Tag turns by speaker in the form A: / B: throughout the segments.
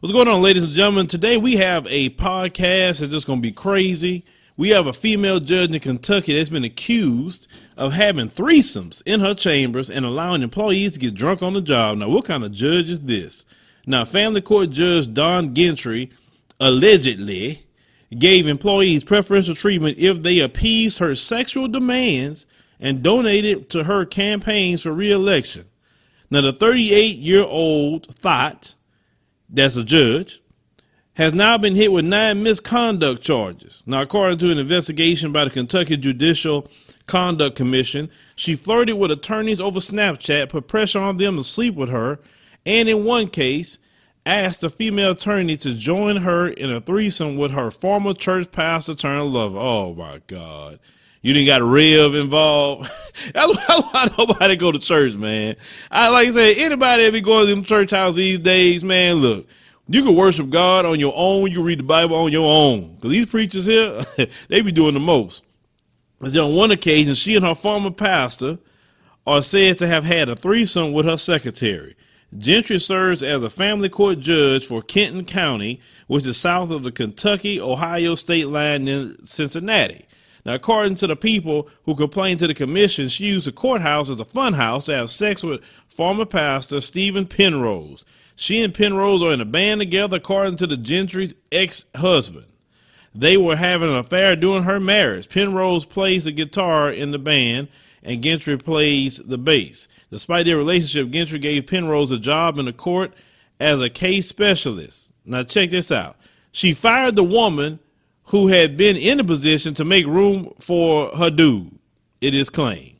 A: What's going on, ladies and gentlemen? Today we have a podcast that's just going to be crazy. We have a female judge in Kentucky that's been accused of having threesomes in her chambers and allowing employees to get drunk on the job. Now, what kind of judge is this? Now, family court judge Dawn Gentry allegedly gave employees preferential treatment if they appeased her sexual demands and donated to her campaigns for reelection. Now, the 38 year old thought that's a judge, has now been hit with nine misconduct charges. Now, according to an investigation by the Kentucky Judicial Conduct Commission, she flirted with attorneys over Snapchat, put pressure on them to sleep with her, and in one case, asked a female attorney to join her in a threesome with her former church pastor turned lover. Oh my God. You didn't got Rev involved. That's why nobody go to church, man. I like I said, anybody that be going to them church houses these days, man, look, you can worship God on your own. You read the Bible on your own. Cause these preachers here, they be doing the most. Cause on one occasion, she and her former pastor are said to have had a threesome with her secretary. Gentry serves as a family court judge for Kenton County, which is south of the Kentucky Ohio state line in Cincinnati. Now, according to the people who complained to the commission, she used the courthouse as a funhouse to have sex with former pastor Stephen Penrose. She and Penrose are in a band together, according to the Gentry's ex husband. They were having an affair during her marriage. Penrose plays the guitar in the band, and Gentry plays the bass. Despite their relationship, Gentry gave Penrose a job in the court as a case specialist. Now, check this out. She fired the woman who had been in a position to make room for her dude, it is claimed.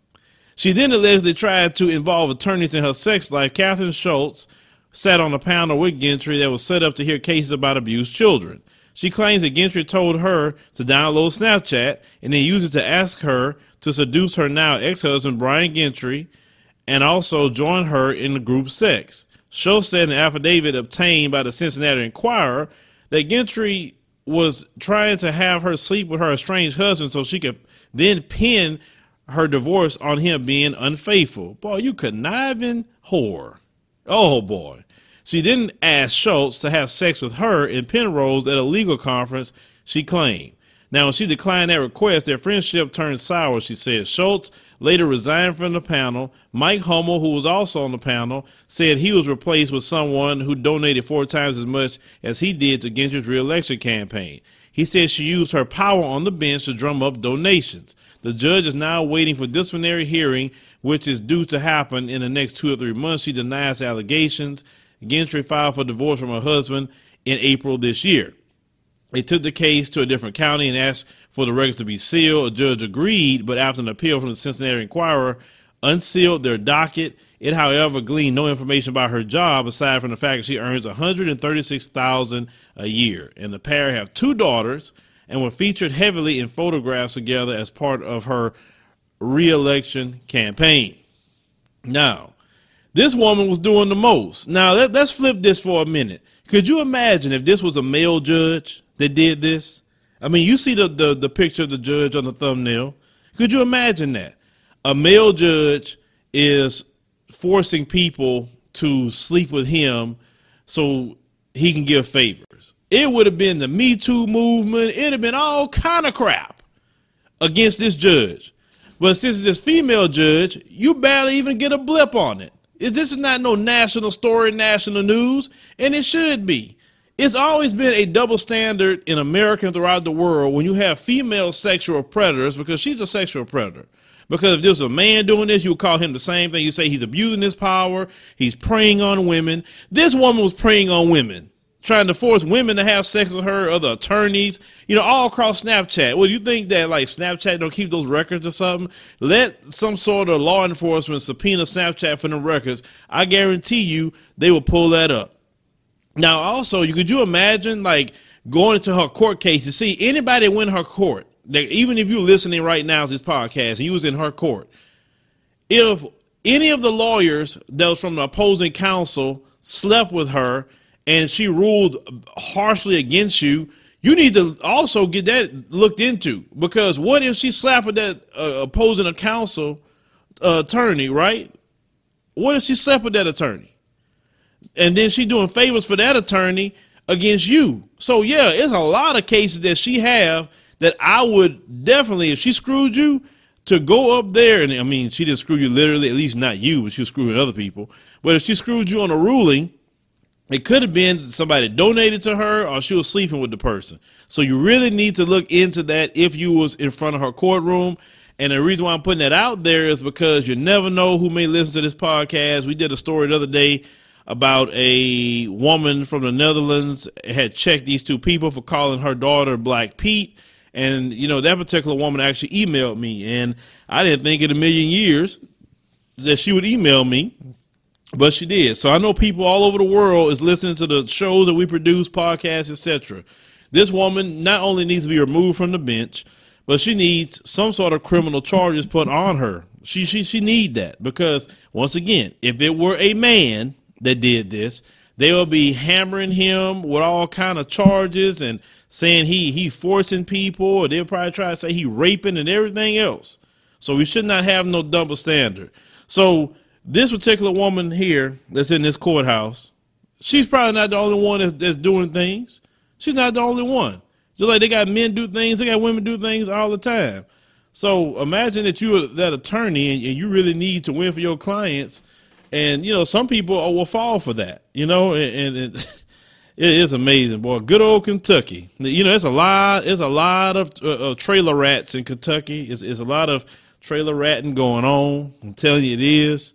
A: She then allegedly tried to involve attorneys in her sex life. Catherine Schultz sat on a panel with Gentry that was set up to hear cases about abused children. She claims that Gentry told her to download Snapchat and then use it to ask her to seduce her now ex husband, Brian Gentry, and also join her in the group sex. Schultz said in an affidavit obtained by the Cincinnati Enquirer that Gentry was trying to have her sleep with her estranged husband so she could then pin her divorce on him being unfaithful. Boy, you conniving whore. Oh boy. She then asked Schultz to have sex with her in Penrose at a legal conference, she claimed. Now, when she declined that request, their friendship turned sour, she said. Schultz later resigned from the panel. Mike Hummel, who was also on the panel, said he was replaced with someone who donated four times as much as he did to Gentry's reelection campaign. He said she used her power on the bench to drum up donations. The judge is now waiting for disciplinary hearing, which is due to happen in the next two or three months. She denies allegations. Gentry filed for divorce from her husband in April this year. They took the case to a different county and asked for the records to be sealed. A judge agreed, but after an appeal from the Cincinnati Enquirer, unsealed their docket. It, however, gleaned no information about her job aside from the fact that she earns 136000 a year. And the pair have two daughters and were featured heavily in photographs together as part of her reelection campaign. Now, this woman was doing the most. Now, let, us flip this for a minute. Could you imagine if this was a male judge that did this? I mean, you see the, the, the picture of the judge on the thumbnail. Could you imagine that? A male judge is forcing people to sleep with him so he can give favors. It would have been the Me Too movement. It'd have been all kind of crap against this judge. But since it's this female judge, you barely even get a blip on it. This is not no national story, national news, and it should be. It's always been a double standard in America and throughout the world when you have female sexual predators because she's a sexual predator. Because if there's a man doing this, you would call him the same thing. You say he's abusing his power, he's preying on women. This woman was preying on women, trying to force women to have sex with her, other attorneys, you know, all across Snapchat. Well, you think that like Snapchat don't keep those records or something? Let some sort of law enforcement subpoena Snapchat for the records. I guarantee you they will pull that up. Now, also, you could you imagine like going into her court case to see anybody win her court? Even if you're listening right now to this podcast and you was in her court, if any of the lawyers that was from the opposing counsel slept with her and she ruled harshly against you, you need to also get that looked into because what if she slapped that uh, opposing counsel uh, attorney, right? What if she with that attorney? and then she doing favors for that attorney against you. So yeah, it's a lot of cases that she have that I would definitely, if she screwed you, to go up there and I mean, she didn't screw you literally, at least not you, but she was screwing other people. But if she screwed you on a ruling, it could have been somebody donated to her or she was sleeping with the person. So you really need to look into that if you was in front of her courtroom. And the reason why I'm putting that out there is because you never know who may listen to this podcast. We did a story the other day about a woman from the Netherlands had checked these two people for calling her daughter Black Pete. And, you know, that particular woman actually emailed me. And I didn't think in a million years that she would email me, but she did. So I know people all over the world is listening to the shows that we produce, podcasts, etc. This woman not only needs to be removed from the bench, but she needs some sort of criminal charges put on her. She she she need that because once again, if it were a man that did this, they will be hammering him with all kind of charges and saying he he forcing people, or they'll probably try to say he raping and everything else. So we should not have no double standard. So this particular woman here that's in this courthouse, she's probably not the only one that's, that's doing things. She's not the only one. Just like they got men do things, they got women do things all the time. So imagine that you're that attorney and, and you really need to win for your clients and you know some people will fall for that you know and, and it, it is amazing boy good old kentucky you know it's a lot it's a lot of uh, uh, trailer rats in kentucky it's, it's a lot of trailer ratting going on i'm telling you it is